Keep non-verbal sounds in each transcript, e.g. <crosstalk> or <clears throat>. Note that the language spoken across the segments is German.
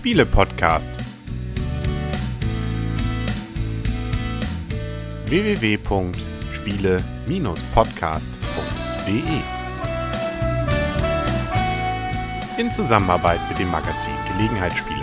Spiele-Podcast. www.spiele-podcast.de In Zusammenarbeit mit dem Magazin Gelegenheitsspieler.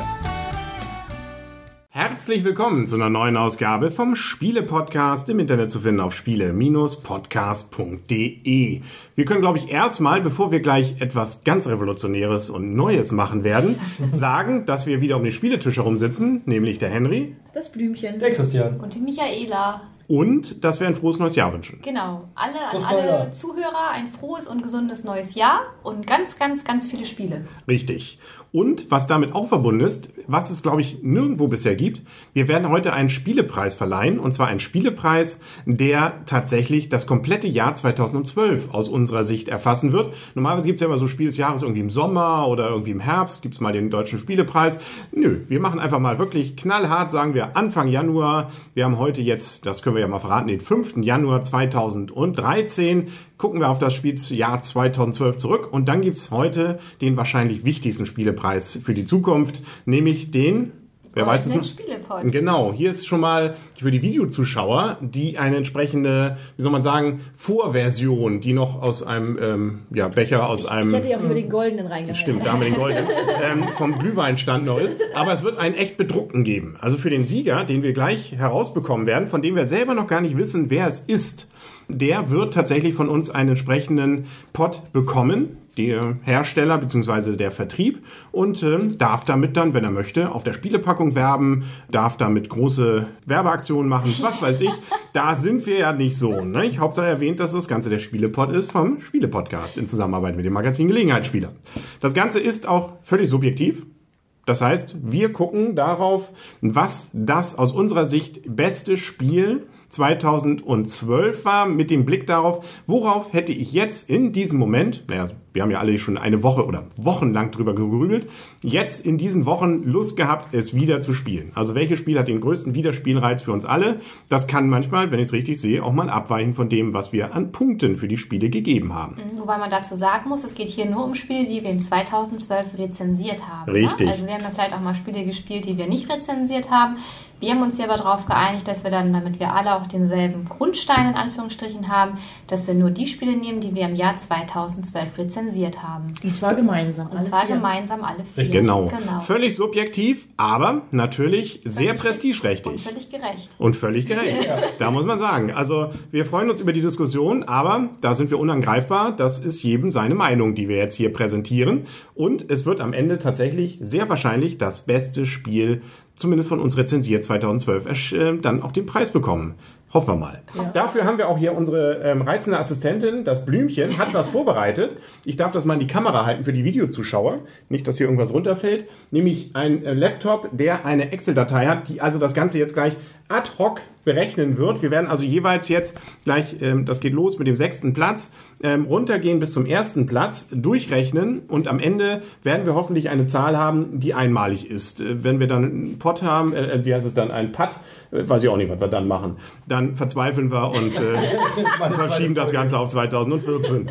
Herzlich willkommen zu einer neuen Ausgabe vom Spiele-Podcast im Internet zu finden auf spiele-podcast.de. Wir können, glaube ich, erstmal, bevor wir gleich etwas ganz Revolutionäres und Neues machen werden, <laughs> sagen, dass wir wieder um den Spieletisch herum sitzen, nämlich der Henry. Das Blümchen. Der Christian. Und die Michaela. Und dass wir ein frohes neues Jahr wünschen. Genau. Alle, an alle. Zuhörer ein frohes und gesundes neues Jahr und ganz, ganz, ganz viele Spiele. Richtig. Und was damit auch verbunden ist, was es, glaube ich, nirgendwo bisher gibt, wir werden heute einen Spielepreis verleihen. Und zwar einen Spielepreis, der tatsächlich das komplette Jahr 2012 aus unserer Sicht erfassen wird. Normalerweise gibt es ja immer so Spiel des Jahres irgendwie im Sommer oder irgendwie im Herbst, gibt es mal den deutschen Spielepreis. Nö, wir machen einfach mal wirklich knallhart, sagen wir Anfang Januar. Wir haben heute jetzt, das können wir ja mal verraten, den 5. Januar 2013 gucken wir auf das Spieljahr 2012 zurück und dann gibt's heute den wahrscheinlich wichtigsten Spielepreis für die Zukunft, nämlich den, wer weiß es noch? Genau, hier ist schon mal für die Videozuschauer die eine entsprechende, wie soll man sagen, Vorversion, die noch aus einem ähm, ja, Becher, aus einem... Ich hätte ja auch über den goldenen reingehalten. Stimmt, da haben wir den goldenen. ähm, vom Glühweinstand noch ist. Aber es wird einen echt bedruckten geben. Also für den Sieger, den wir gleich herausbekommen werden, von dem wir selber noch gar nicht wissen, wer es ist, der wird tatsächlich von uns einen entsprechenden Pot bekommen. Der Hersteller bzw. der Vertrieb und ähm, darf damit dann, wenn er möchte, auf der Spielepackung werben, darf damit große Werbeaktionen machen, was weiß ich. Da sind wir ja nicht so. Ne? Ich Hauptsache erwähnt, dass das Ganze der Spielepod ist vom Spielepodcast in Zusammenarbeit mit dem Magazin Gelegenheitsspieler. Das Ganze ist auch völlig subjektiv. Das heißt, wir gucken darauf, was das aus unserer Sicht beste Spiel 2012 war, mit dem Blick darauf, worauf hätte ich jetzt in diesem Moment, naja, wir haben ja alle schon eine Woche oder wochenlang drüber gegrübelt, jetzt in diesen Wochen Lust gehabt, es wieder zu spielen. Also welches Spiel hat den größten Wiederspielreiz für uns alle? Das kann manchmal, wenn ich es richtig sehe, auch mal abweichen von dem, was wir an Punkten für die Spiele gegeben haben. Wobei man dazu sagen muss, es geht hier nur um Spiele, die wir in 2012 rezensiert haben. Richtig. Ne? Also wir haben ja vielleicht auch mal Spiele gespielt, die wir nicht rezensiert haben. Wir haben uns ja aber darauf geeinigt, dass wir dann, damit wir alle auch denselben Grundstein in Anführungsstrichen haben, dass wir nur die Spiele nehmen, die wir im Jahr 2012 rezensiert haben. Und zwar gemeinsam. Und zwar gemeinsam alle vier. Genau. genau. Völlig subjektiv, aber natürlich sehr Völlig- prestigeträchtig. Und völlig gerecht. Und völlig gerecht. Da muss man sagen. Also wir freuen uns über die Diskussion, aber da sind wir unangreifbar. Das ist jedem seine Meinung, die wir jetzt hier präsentieren. Und es wird am Ende tatsächlich sehr wahrscheinlich das beste Spiel, zumindest von uns rezensiert 2012, ersch- äh, dann auch den Preis bekommen. Hoffen wir mal. Dafür haben wir auch hier unsere ähm, reizende Assistentin, das Blümchen, hat was vorbereitet. Ich darf das mal in die Kamera halten für die Videozuschauer. Nicht, dass hier irgendwas runterfällt. Nämlich ein äh, Laptop, der eine Excel-Datei hat, die also das Ganze jetzt gleich ad hoc berechnen wird. Wir werden also jeweils jetzt gleich, ähm, das geht los mit dem sechsten Platz, ähm, runtergehen bis zum ersten Platz, durchrechnen und am Ende werden wir hoffentlich eine Zahl haben, die einmalig ist. Äh, wenn wir dann einen Pot haben, äh, wie heißt es dann, ein Putt, äh, weiß ich auch nicht, was wir dann machen, dann verzweifeln wir und äh, <laughs> verschieben das Ganze auf 2014.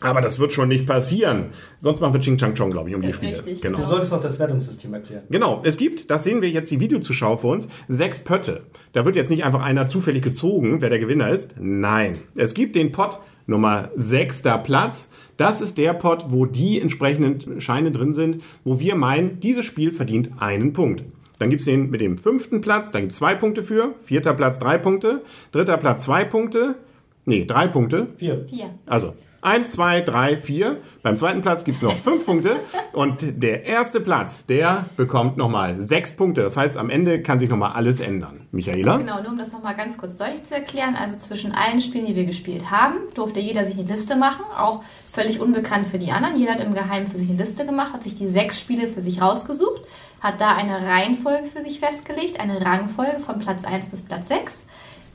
Aber das wird schon nicht passieren. Sonst machen wir Ching Chang Chong, glaube ich, um die Spiele. richtig, genau. Du solltest noch das Wertungssystem erklären. Genau, es gibt, das sehen wir jetzt die Videozuschauer vor uns, sechs Pötte. Da wird jetzt nicht einfach einer zufällig gezogen, wer der Gewinner ist. Nein, es gibt den Pott Nummer sechster Platz. Das ist der Pott, wo die entsprechenden Scheine drin sind, wo wir meinen, dieses Spiel verdient einen Punkt. Dann gibt's den mit dem fünften Platz, da gibt's zwei Punkte für. Vierter Platz drei Punkte. Dritter Platz zwei Punkte. Nee, drei Punkte. Vier. Vier. Also 1, 2, 3, 4. Beim zweiten Platz gibt es noch 5 Punkte. Und der erste Platz, der bekommt nochmal 6 Punkte. Das heißt, am Ende kann sich nochmal alles ändern. Michaela? Genau, nur um das nochmal ganz kurz deutlich zu erklären. Also zwischen allen Spielen, die wir gespielt haben, durfte jeder sich eine Liste machen, auch völlig unbekannt für die anderen. Jeder hat im Geheimen für sich eine Liste gemacht, hat sich die sechs Spiele für sich rausgesucht, hat da eine Reihenfolge für sich festgelegt, eine Rangfolge von Platz 1 bis Platz 6.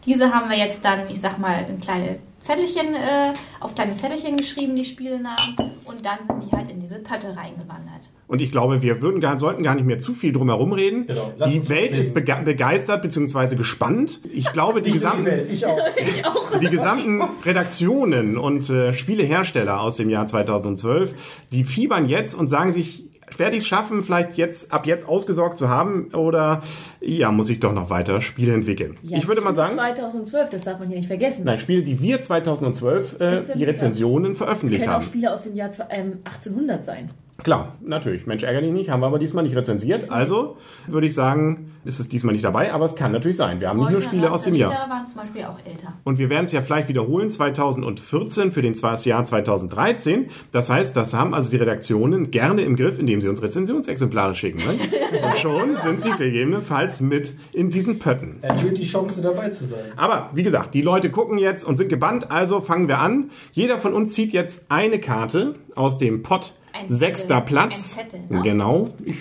Diese haben wir jetzt dann, ich sag mal, in kleine Zettelchen, äh, auf kleine Zettelchen geschrieben, die Spielenamen. Und dann sind die halt in diese Pötte reingewandert. Und ich glaube, wir würden gar, sollten gar nicht mehr zu viel drum herum reden. Genau. Die Welt ist bege begeistert bzw. gespannt. Ich glaube, die Ich gesamten, Welt, ich auch. <laughs> Ich auch. die gesamten Redaktionen und äh, Spielehersteller aus dem Jahr 2012, die fiebern jetzt und sagen sich, werde ich es schaffen, vielleicht jetzt ab jetzt ausgesorgt zu haben oder ja, muss ich doch noch weiter Spiele entwickeln? Ja, ich würde mal sagen, 2012, das darf man hier nicht vergessen. nein, Spiele, die wir 2012 äh, die Rezensionen Das veröffentlicht können auch haben. Spiele aus dem Jahr ähm, 1800 sein. Klar, natürlich. Mensch, ärgere dich nicht, haben wir aber diesmal nicht rezensiert. Also würde ich sagen, ist es diesmal nicht dabei, aber es kann natürlich sein. Wir haben nicht nur Heute Spiele aus dem Jahr. Waren zum Beispiel auch älter. Und wir werden es ja vielleicht wiederholen, 2014 für den das Jahr 2013. Das heißt, das haben also die Redaktionen gerne im Griff, indem sie uns Rezensionsexemplare schicken. Ne? <laughs> Und schon sind sie gegebenenfalls mit in diesen Pötten. Erhöht die Chance dabei zu sein. Aber wie gesagt, die Leute gucken jetzt und sind gebannt, also fangen wir an. Jeder von uns zieht jetzt eine Karte aus dem Pott. Ein Zettel. Sechster Platz. Ein Zettel, ne? Genau. Ich,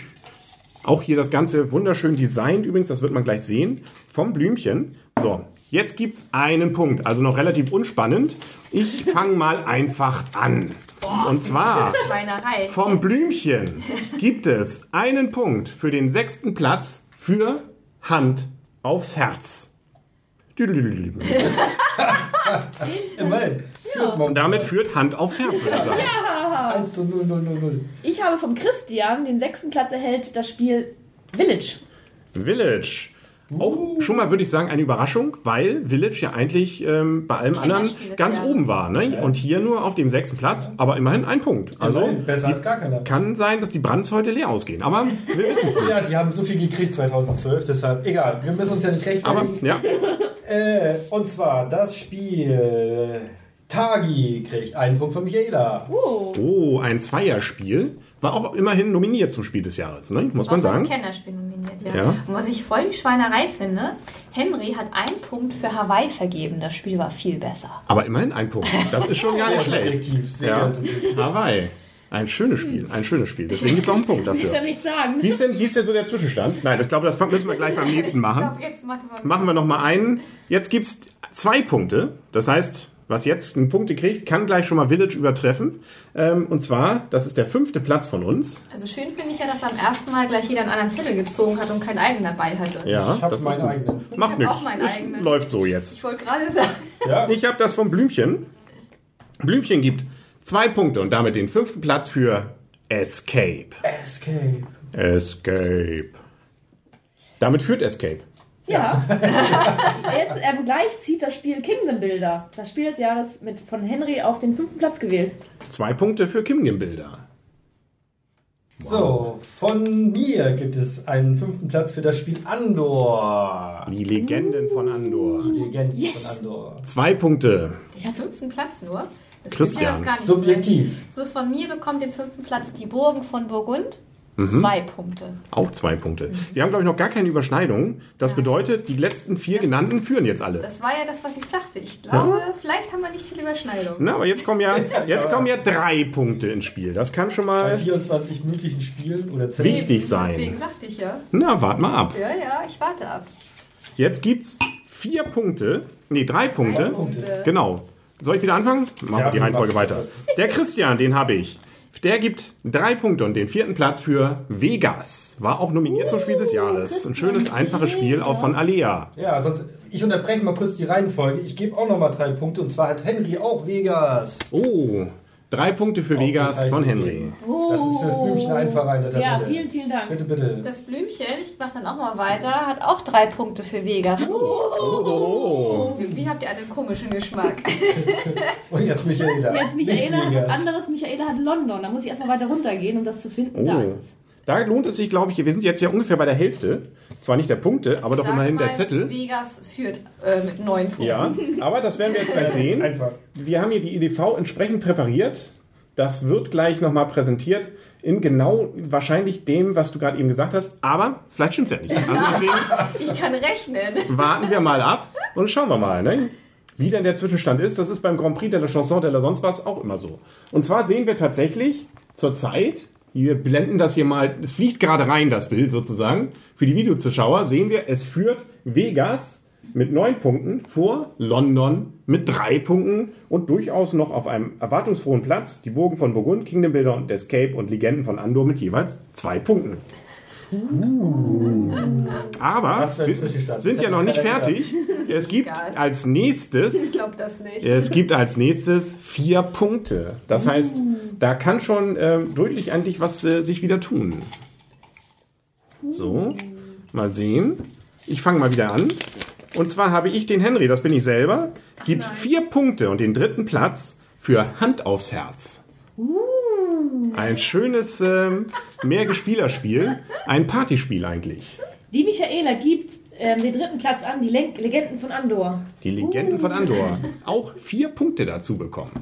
auch hier das Ganze wunderschön designt übrigens, das wird man gleich sehen, vom Blümchen. So, jetzt gibt's einen Punkt, also noch relativ unspannend. Ich fange mal einfach an. Und zwar <laughs> vom Blümchen gibt es einen Punkt für den sechsten Platz für Hand aufs Herz. Und damit führt Hand aufs Herz, würde ich sagen. 1 zu 0, 0, 0, 0. Ich habe vom Christian den sechsten Platz erhält das Spiel Village. Village. Auch schon mal würde ich sagen eine Überraschung, weil Village ja eigentlich ähm, bei allem anderen ganz Jahres. oben war. Ne? Und hier nur auf dem sechsten Platz, aber immerhin ein Punkt. Also Immerhin, besser als gar keiner. kann sein, dass die Brands heute leer ausgehen. Aber wir wissen es <laughs> nicht. Ja, die haben so viel gekriegt 2012, deshalb egal. Wir müssen uns ja nicht Aber rechtfertigen. ja, <laughs> Äh, und zwar das Spiel Tagi kriegt einen Punkt von Michaela. Oh. oh, ein Zweierspiel. War auch immerhin nominiert zum Spiel des Jahres, ne? muss man Auch als sagen. Kennerspiel nominiert, ja. Ja. Und was ich voll die Schweinerei finde, Henry hat einen Punkt für Hawaii vergeben. Das Spiel war viel besser. Aber immerhin ein Punkt. Das ist schon gar <laughs> Sehr nicht schlecht. Ja. Hawaii. Ein schönes Spiel, ein schönes Spiel. Deswegen gibt es auch einen Punkt Willst ja dafür. nicht sagen. Wie ist, denn, wie ist denn so der Zwischenstand? Nein, ich glaube, das müssen wir gleich beim nächsten Ich machen. glaube, jetzt macht es Machen wir noch mal einen. Jetzt gibt's zwei Punkte. Das heißt, was jetzt einen Punkte kriegt, kann gleich schon mal Village übertreffen. Ähm, und zwar, das ist der fünfte Platz von uns. Also schön finde ich ja, dass beim ersten Mal gleich jeder einen anderen Zettel gezogen hat und keinen eigenen dabei hatte. Ja, Ich habe das ist meine gut. eigenen. Macht nichts. auch meinen eigenen. Läuft so jetzt. Ich wollte gerade sagen, Ja, Ich habe das vom Blümchen. Blümchen gibt zwei Punkte und damit den fünften Platz für Escape. Escape. Escape. Damit führt Escape. Ja. <laughs> Jetzt ähm, gleich zieht das Spiel Kingdom Builder, das Spiel des Jahres, mit von Henry auf den fünften Platz gewählt. Zwei Punkte für Kimgim Bilder. So, von mir gibt es einen fünften Platz für das Spiel Andor. Die Legenden von Andor. Die Legenden Yes. von Andor. Zwei Punkte. ich habe fünften Platz nur. Das Christian. ist gar nicht Subjektiv. drin. So von mir bekommt den fünften Platz die Burgen von Burgund. Mhm. Zwei Punkte. Auch zwei Punkte. Wir haben, glaube ich, noch gar keine Überschneidung. Das bedeutet, die letzten vier Das- genannten führen jetzt alle. Das war ja das, was ich sagte. Ich glaube, vielleicht haben wir nicht viel Überschneidung. Na, aber jetzt kommen, ja, <laughs> jetzt kommen ja drei Punkte ins Spiel. Das kann schon Bei mal 24 möglichen Spielen oder Zetteln. Wichtig sein. Deswegen sagte ich ja. Na, wart mal ab. Ja, ja, ich warte ab. Jetzt gibt's vier Punkte. Nee, drei Punkte. Punkte. Genau. Soll ich wieder anfangen? Machen Ja, wir die Reihenfolge weiter. Der Christian, den habe ich. Der gibt drei Punkte und den vierten Platz für Vegas. War auch nominiert zum Spiel des Jahres. Ein schönes, einfaches Spiel, auch von Alea. Ja, sonst, ich unterbreche mal kurz die Reihenfolge. Ich gebe auch nochmal drei Punkte und zwar hat Henry auch Vegas. Oh, drei Punkte für Vegas von. Henry. Das ist fürs Blümchen einfacher in der Tabelle. Ja, vielen, vielen Dank. Bitte, bitte. Das Blümchen, ich mache dann auch mal weiter, hat auch drei Punkte für Vegas. Oh. Wie, wie habt ihr einen komischen Geschmack? <laughs> Und jetzt Michaela. Jetzt Nicht Michaela hat Vegas. was anderes. Michaela hat London. Da muss ich erstmal weiter runtergehen, um das zu finden. Da Oh. ist es. Da lohnt es sich, glaube ich, wir sind jetzt ja ungefähr bei der Hälfte. Zwar nicht der Punkte, aber Ich doch immerhin der mal, Zettel. Vegas führt äh, mit neun Punkten. Ja, aber das werden wir jetzt gleich <laughs> sehen. Einfach. Wir haben hier die EDV entsprechend präpariert. Das wird gleich nochmal präsentiert in genau wahrscheinlich dem, was du gerade eben gesagt hast. Aber vielleicht stimmt's ja nicht. Also deswegen <laughs> Ich kann rechnen. warten wir mal ab und schauen wir mal, ne? wie denn der Zwischenstand ist. Das ist beim Grand Prix de la Chanson de la sonst was auch immer so. Und zwar sehen wir tatsächlich zurzeit, wir blenden das hier mal, es fliegt gerade rein, das Bild sozusagen. Für die Videozuschauer sehen wir, es führt Vegas mit neun Punkten vor London mit drei Punkten und durchaus noch auf einem erwartungsfrohen Platz die Burgen von Burgund, Kingdom Builder und Escape und Legenden von Andor mit jeweils zwei Punkten. Aber wir sind ja noch nicht fertig. Es gibt als nächstes Ich glaube das nicht. Es gibt als nächstes vier Punkte. Das heißt, da kann schon ähm, deutlich eigentlich was äh, sich wieder tun. So, mal sehen. Ich fange mal wieder an. Und zwar habe ich den Henry, das bin ich selber, gibt vier Punkte und den dritten Platz für Hand aufs Herz. Ein schönes ähm, Mehrgespielerspiel, ein Partyspiel eigentlich. Die Michaela gibt ähm, den dritten Platz an, die Len Legenden von Andor. Die Legenden von Andor. Auch vier Punkte dazu bekommen.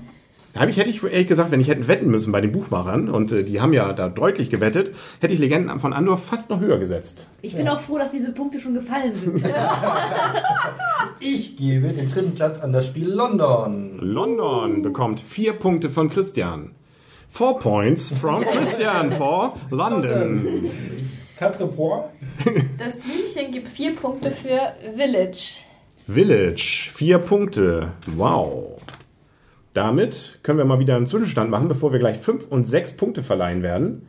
Da habe ich, hätte ich ehrlich gesagt, wenn ich hätte wetten müssen bei den Buchmachern, und äh, die haben ja da deutlich gewettet, hätte ich Legenden von Andor fast noch höher gesetzt. Ich bin auch froh, dass diese Punkte schon gefallen sind. <laughs> Ich gebe den dritten Platz an das Spiel London. London bekommt vier Punkte von Christian. Four points from Christian for London. Quatre points. Das Blümchen gibt vier Punkte für Village. Village, vier Punkte. Wow. Damit können wir mal wieder einen Zwischenstand machen, bevor wir gleich fünf und sechs Punkte verleihen werden.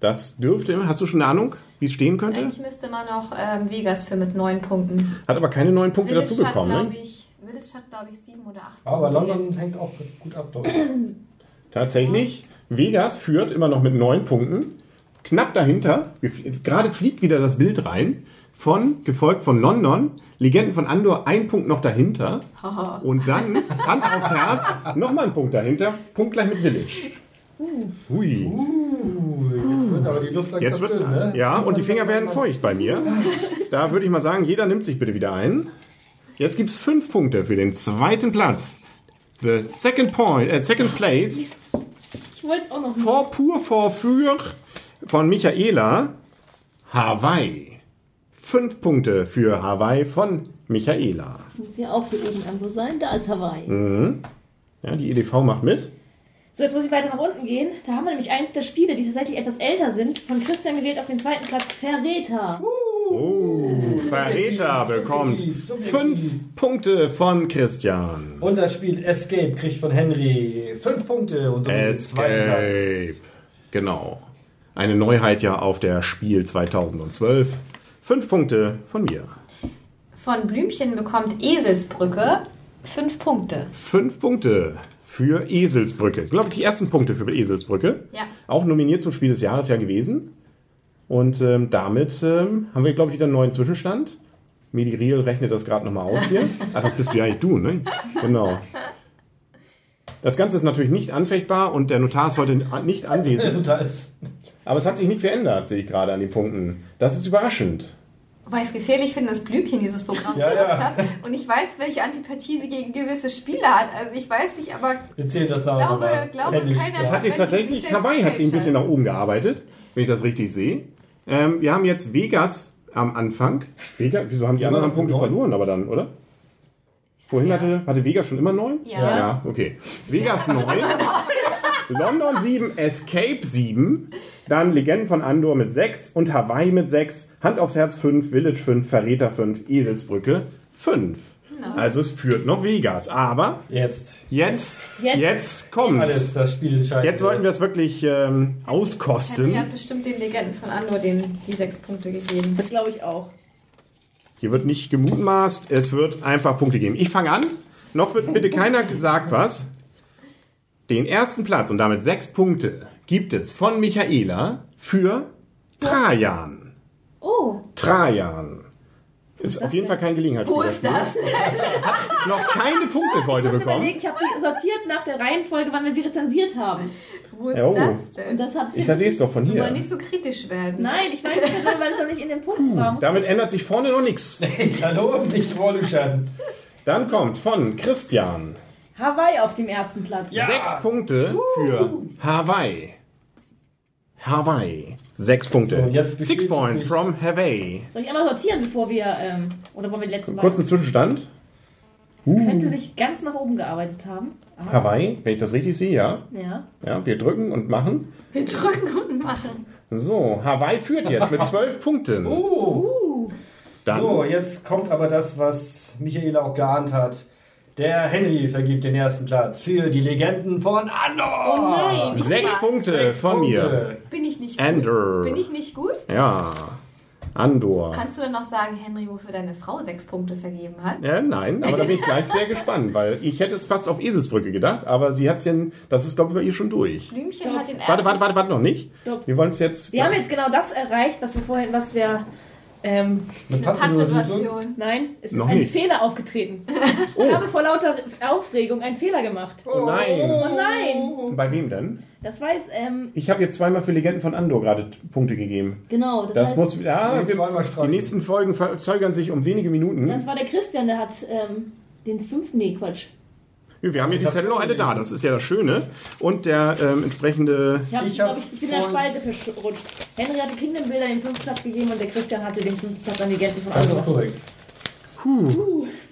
Das dürfte, hast du schon eine Ahnung, wie es stehen könnte? Eigentlich müsste man noch ähm, Vegas für mit neun Punkten. Hat aber keine neun Punkte Village dazu hat, bekommen. glaube Ne? ich, Village hat, glaube ich, sieben oder acht Aber Punkte London jetzt. hängt auch gut ab. Doch. <clears throat> Tatsächlich, Vegas führt immer noch mit neun Punkten. Knapp dahinter, gerade fliegt wieder das Bild rein, von, gefolgt von London, Legenden von Andor, ein Punkt noch dahinter. Und dann, Hand aufs Herz, nochmal ein Punkt dahinter, Punkt gleich mit Village. Hui. Uh, jetzt wird aber die Luft langsam Jetzt wird, dünn, ne? ja, und die Finger werden feucht bei mir. Da würde ich mal sagen, jeder nimmt sich bitte wieder ein. Jetzt gibt es fünf Punkte für den zweiten Platz. The second point, äh, second place wollte es auch noch. For pur for für von Michaela Hawaii. Fünf Punkte für Hawaii von Michaela. Muss ja auch hier oben irgendwo sein. Da ist Hawaii. Ja, die EDV macht mit. So, jetzt muss ich weiter nach unten gehen. Da haben wir nämlich eins der Spiele, die tatsächlich etwas älter sind. Von Christian gewählt auf den zweiten Platz Verräter. Oh, Verräter bekommt fünf Punkte von Christian. Und das Spiel Escape kriegt von Henry fünf Punkte und zweiten Escape. Genau. Eine Neuheit ja auf der Spiel 2012. Fünf Punkte von mir. Von Blümchen bekommt Eselsbrücke fünf Punkte. Fünf Punkte für Eselsbrücke. Ich glaube, die ersten Punkte für Eselsbrücke. Ja. Auch nominiert zum Spiel des Jahres ja gewesen. Und ähm, damit ähm, haben wir, glaube ich, wieder einen neuen Zwischenstand. Medi Riel rechnet das gerade nochmal aus hier. <laughs> Ach, das bist du ja eigentlich du, ne? Genau. Das Ganze ist natürlich nicht anfechtbar und der Notar ist heute nicht anwesend. Und da ist Aber es hat sich nichts geändert, sehe ich gerade an den Punkten. Das ist überraschend. Wobei ich es gefährlich finde, dass Blümchen dieses Programm Ja, gemacht ja. hat. Und ich weiß, welche Antipathie sie gegen gewisse Spiele hat. Also ich weiß nicht, aber wir zählen das glaube, glaube keiner- Das hat sich ich tatsächlich, Hawaii hat sich ein bisschen nach oben gearbeitet, wenn ich das richtig sehe. Ähm, wir haben jetzt Vegas am Anfang. Vegas, wieso haben die Ja, anderen Punkte neun. verloren, aber dann, oder? Vorhin Ja. hatte, hatte Vegas schon immer neun? Ja. Ja, okay. Vegas neun. <laughs> London 7, Escape 7, dann Legenden von Andor mit 6 und Hawaii mit 6, Hand aufs Herz 5, Village 5, Verräter 5, Eselsbrücke 5. Also es führt noch Vegas, aber Jetzt. jetzt, jetzt, Jetzt. kommt's. Alles das Spiel entscheidet. Jetzt sollten wir es wirklich ähm, Henry auskosten. hat bestimmt den Legenden von Andor den, die sechs Punkte gegeben. Das glaube ich auch. Hier wird nicht gemutmaßt, es wird einfach Punkte geben. Ich fange an. Noch wird bitte keiner gesagt was. Den ersten Platz und damit sechs Punkte gibt es von Michaela für Trajan. Oh, Trajan. Ist auf jeden Fall kein Gelegenheit. Wo ist das? Noch keine Punkte heute ich bekommen. überlegen, ich habe sie sortiert nach der Reihenfolge, wann wir sie rezensiert haben. Wo ist Oh. das Und denn? das hat Ich sehe es doch von hier. nicht so kritisch werden. Nein, ich weiß nicht, weil es noch nicht in den Punkten war. Damit ändert sich vorne noch nichts. <laughs> Hallo, nicht vorluschern. Dann kommt von Christian Hawaii auf dem ersten Platz. Ja. Sechs Punkte für Hawaii. Hawaii. Sechs Punkte. So, jetzt Six points sich- from Hawaii. Soll ich einmal sortieren, bevor wir, ähm, oder wollen wir die letzten Kurzen Zwischenstand. beiden? Könnte sich ganz nach oben gearbeitet haben. Aber, Hawaii, wenn ich das richtig sehe, ja. ja. Ja, wir drücken und machen. Wir drücken und machen. So, Hawaii führt jetzt mit zwölf <laughs> Punkten. Uh. Uh, Dann So, jetzt kommt aber das, was Michaela auch geahnt hat. Der Henry vergibt den ersten Platz für die Legenden von Andor. Oh nein. Sechs. Punkte Sechs von mir. Punkte. Bin ich nicht gut? Ender. Bin ich nicht gut? Ja. Andor. Kannst du denn noch sagen, Henry, wofür deine Frau sechs Punkte vergeben hat? Ja, nein, aber da bin ich gleich sehr gespannt, weil ich hätte es fast auf Eselsbrücke gedacht, aber sie hat es ja, das ist glaube ich bei ihr schon durch. Blümchen hat den ersten. Warte, warte, warte, warte, noch nicht. Stopp. Wir wollen es jetzt. Wir haben jetzt genau das erreicht, was wir vorhin, was wir. Ähm, Eine Pattsituation. Nein, es ist Noch ein nicht. Fehler aufgetreten. Ich habe vor lauter Aufregung einen Fehler gemacht. Oh nein. Oh nein! Bei wem denn? Das weiß, ähm, Ich habe jetzt zweimal für Legenden von Andor gerade Punkte gegeben. genau. Das, Das heißt, muss. Ja, wir, zweimal die nächsten Folgen verzögern sich um wenige Minuten. das war der Christian, der hat ähm, den fünften. Nee, Quatsch. Wir haben hier die Zettel noch alle da, das ist ja das Schöne. Und der ähm, entsprechende. Ich, hab, Ich glaub, ich, bin in der Spalte verrutscht. Henry hatte Kingdom Bilder den fünften Platz gegeben und der Christian hatte den fünften Platz an Legenden von Das ist korrekt.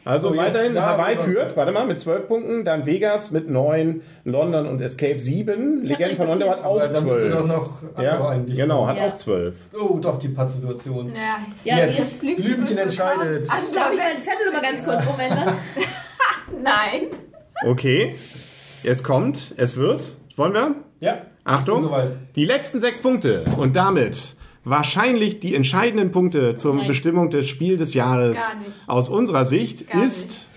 Also So, weiterhin klar, Hawaii führt, warte mal, mit 12 Punkten, dann Vegas mit 9, London und Escape 7, Legenden von London hat auch dann müsste doch 12. noch Andor Ja, eigentlich. genau, hat Ja. auch 12. Oh, doch, die Pattsituation. Ja, Ja, Jetzt. Blümchen, Blümchen entscheidet. bekommen. darf ich meinen Zettel mal ganz kurz umändern. <laughs> Nein. Okay, es kommt, es wird. Wollen wir? Ja, Achtung, soweit. die letzten sechs Punkte und damit wahrscheinlich die entscheidenden Punkte zur Nein. Bestimmung des Spiel des Jahres Gar nicht. aus unserer Sicht Gar ist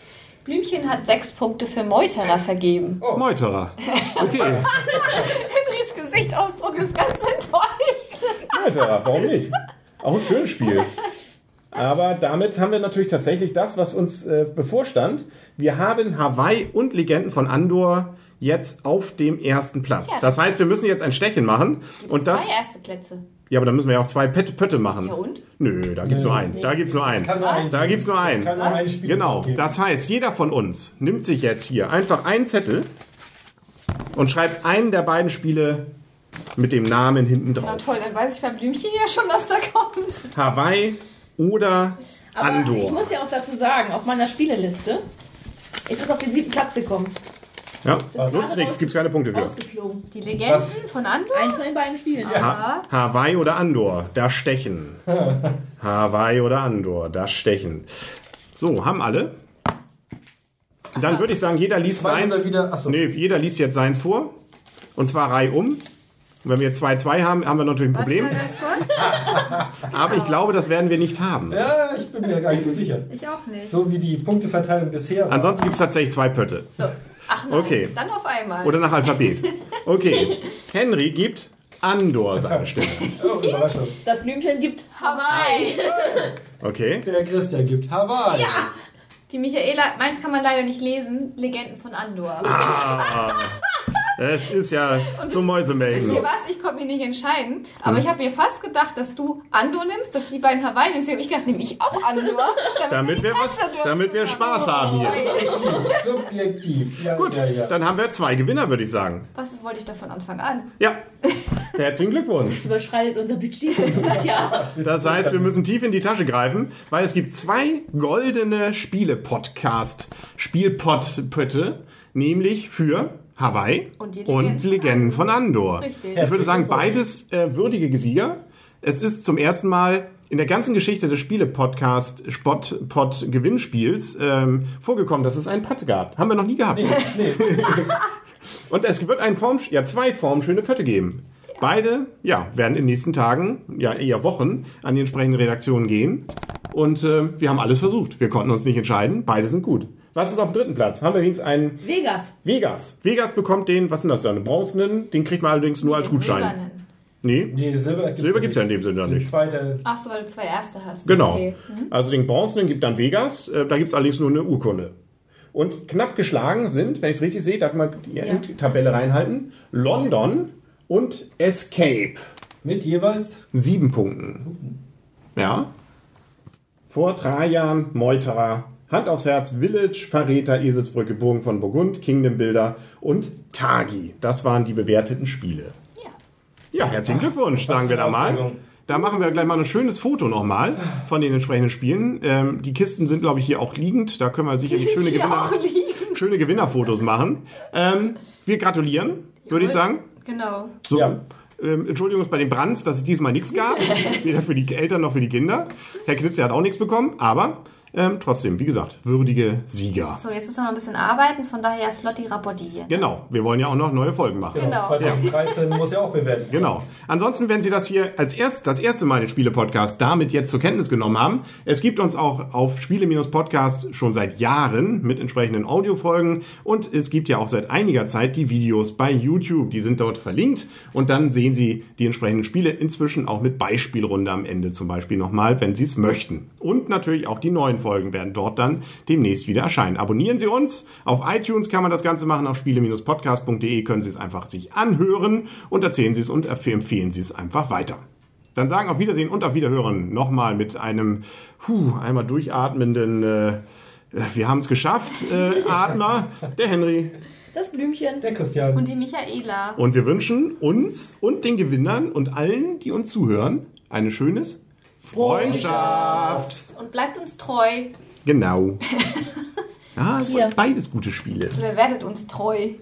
Blümchen hat sechs Punkte für Meuterer vergeben. Meuterer. <laughs> Okay, Henrys Gesichtsausdruck ist ganz enttäuscht. Meuterer, warum nicht? Auch ein schönes Spiel. Aber damit haben wir natürlich tatsächlich das, was uns äh, bevorstand. Wir haben Hawaii und Legenden von Andor jetzt auf dem ersten Platz. Ja. Das heißt, wir müssen jetzt ein Stechen machen. Und das, Zwei erste Plätze. ja, aber dann müssen wir ja auch zwei Pötte, Pötte machen. Ja und? Nö, da gibt's nur einen. Da gibt's nur einen. Kann nur ein, Da gibt's nur einen. kann nur ein Genau. geben. Das heißt, jeder von uns nimmt sich jetzt hier einfach einen Zettel und schreibt einen der beiden Spiele mit dem Namen hinten Na drauf. toll, dann weiß ich bei Blümchen ja schon, was da kommt. Hawaii oder Aber ich Andor. muss ja auch dazu sagen, auf meiner Spieleliste ist es auf den siebten Platz gekommen. Ja, nutzt gerade nichts, gibt's keine Punkte für. Die Legenden von Andor? Eins von den beiden Spielen. Ha Hawaii oder Andor, da stechen. <laughs> Hawaii oder Andor, da stechen. So, haben alle. Dann würde ich sagen, jeder liest seins. wieder- achso. Nee, jeder liest jetzt seins vor. Und zwar Reihe um. Und wenn wir jetzt 2-2 haben, haben wir natürlich ein Problem. Warte mal ganz kurz. <laughs> Aber ich glaube, das werden wir nicht haben. Ja, ich bin mir gar nicht so sicher. Ich auch nicht. So wie die Punkteverteilung bisher war. Ansonsten gibt es tatsächlich zwei Pötte. So. Ach nein, Okay. dann auf einmal. Oder nach Alphabet. <laughs> Okay. Henry gibt Andor seine Stimme. <laughs> Oh, Überraschung. Das Blümchen gibt Hawaii. Okay. Der Christian gibt Hawaii. Die Michaela, meins kann man leider nicht lesen, Legenden von Andor. Ah, es ist ja zum Wisst ihr Mäusemelken. was? Ich konnte mich nicht entscheiden. Aber Hm. ich habe mir fast gedacht, dass du Andor nimmst, dass die beiden Hawaii nimmst. Deswegen habe ich gedacht, nehme ich auch Andor. Damit die wir, was, damit wir Spaß haben hier. Subjektiv. Ja, Gut, ja, ja. dann haben wir zwei Gewinner, würde ich sagen. Was wollte ich da von Anfang an? Ja, <laughs> herzlichen Glückwunsch. Das überschreitet unser Budget für dieses <laughs> Jahr. Das heißt, wir müssen tief in die Tasche greifen, weil es gibt zwei goldene Spiele-Podcast, Spielpott-Pötte, nämlich für Hawaii Und die und Legenden von Legenden von Andor. Richtig. Ich würde sagen, beides äh, würdige Sieger. Es ist zum ersten Mal in der ganzen Geschichte des Spiele-Podcast Spot-Pod Gewinnspiels ähm, vorgekommen, dass es einen Putt gab. Haben wir noch nie gehabt. Nee, <laughs> Und es wird ein Form, ja, zwei formschöne Pötte geben. Beide, ja, werden in den nächsten Tagen, ja, eher Wochen an die entsprechenden Redaktionen gehen. Und äh, wir haben alles versucht. Wir konnten uns nicht entscheiden. Beide sind gut. Was ist auf dem dritten Platz? Haben wir übrigens einen Vegas. Vegas. Vegas bekommt den, was sind das da, einen bronzenen? Den kriegt man allerdings nur als Den Gutschein. Silbernen. Nee, nee, Silber gibt's Silber ja gibt's ja in dem Sinne nicht. zweiten. Ach so, weil du zwei erste hast. Genau. Okay. Also den bronzenen gibt dann Vegas. Äh, da gibt's allerdings nur eine Urkunde. Und knapp geschlagen sind, wenn ich es richtig sehe, darf ich mal die Endtabelle reinhalten, London und Escape. Mit jeweils. Sieben Punkten. Ja. Vor drei Jahren Meuterer, Hand aufs Herz, Village, Verräter, Eselsbrücke, Burgen von Burgund, Kingdom Builder und Tagi. Das waren die bewerteten Spiele. Ja. Ja, herzlichen Glückwunsch, sagen wir da mal. Da machen wir gleich mal ein schönes Foto nochmal von den entsprechenden Spielen. Ähm, die Kisten sind, glaube ich, hier auch liegend. Da können wir sicherlich sind schöne, Gewinner, schöne Gewinnerfotos machen. Ähm, wir gratulieren, würde ich sagen. Genau. So, Ja. ähm, Entschuldigung bei den Brands, dass es diesmal nichts gab. <laughs> Weder für die Eltern noch für die Kinder. Herr Knitze hat auch nichts bekommen. Aber Ähm, trotzdem, wie gesagt, würdige Sieger. So, jetzt müssen wir noch ein bisschen arbeiten, von daher flotti Rapotti hier. Genau, wir wollen ja auch noch neue Folgen machen. Genau. 2013 muss ja auch bewertet. Genau. Ansonsten, wenn Sie das hier als erst, das erste Mal den Spiele-Podcast damit jetzt zur Kenntnis genommen haben, es gibt uns auch auf Spiele-Podcast schon seit Jahren mit entsprechenden Audiofolgen und es gibt ja auch seit einiger Zeit die Videos bei YouTube. Die sind dort verlinkt und dann sehen Sie die entsprechenden Spiele inzwischen auch mit Beispielrunde am Ende zum Beispiel nochmal, wenn Sie es möchten. Und natürlich auch die neuen Folgen werden dort dann demnächst wieder erscheinen. Abonnieren Sie uns. Auf iTunes kann man das Ganze machen. Auf spiele-podcast.de können Sie es einfach sich anhören und erzählen Sie es und empfehlen Sie es einfach weiter. Dann sagen auf Wiedersehen und auf Wiederhören nochmal mit einem puh, einmal durchatmenden äh, wir haben es geschafft, äh, Atmer, der Henry. Das Blümchen. Der Christian. Und die Michaela. Und wir wünschen uns und den Gewinnern und allen, die uns zuhören, eine schönes Freundschaft. Und bleibt uns treu. Genau. Ja, <laughs> es Hier. sind beides gute Spiele. Oder werdet uns treu.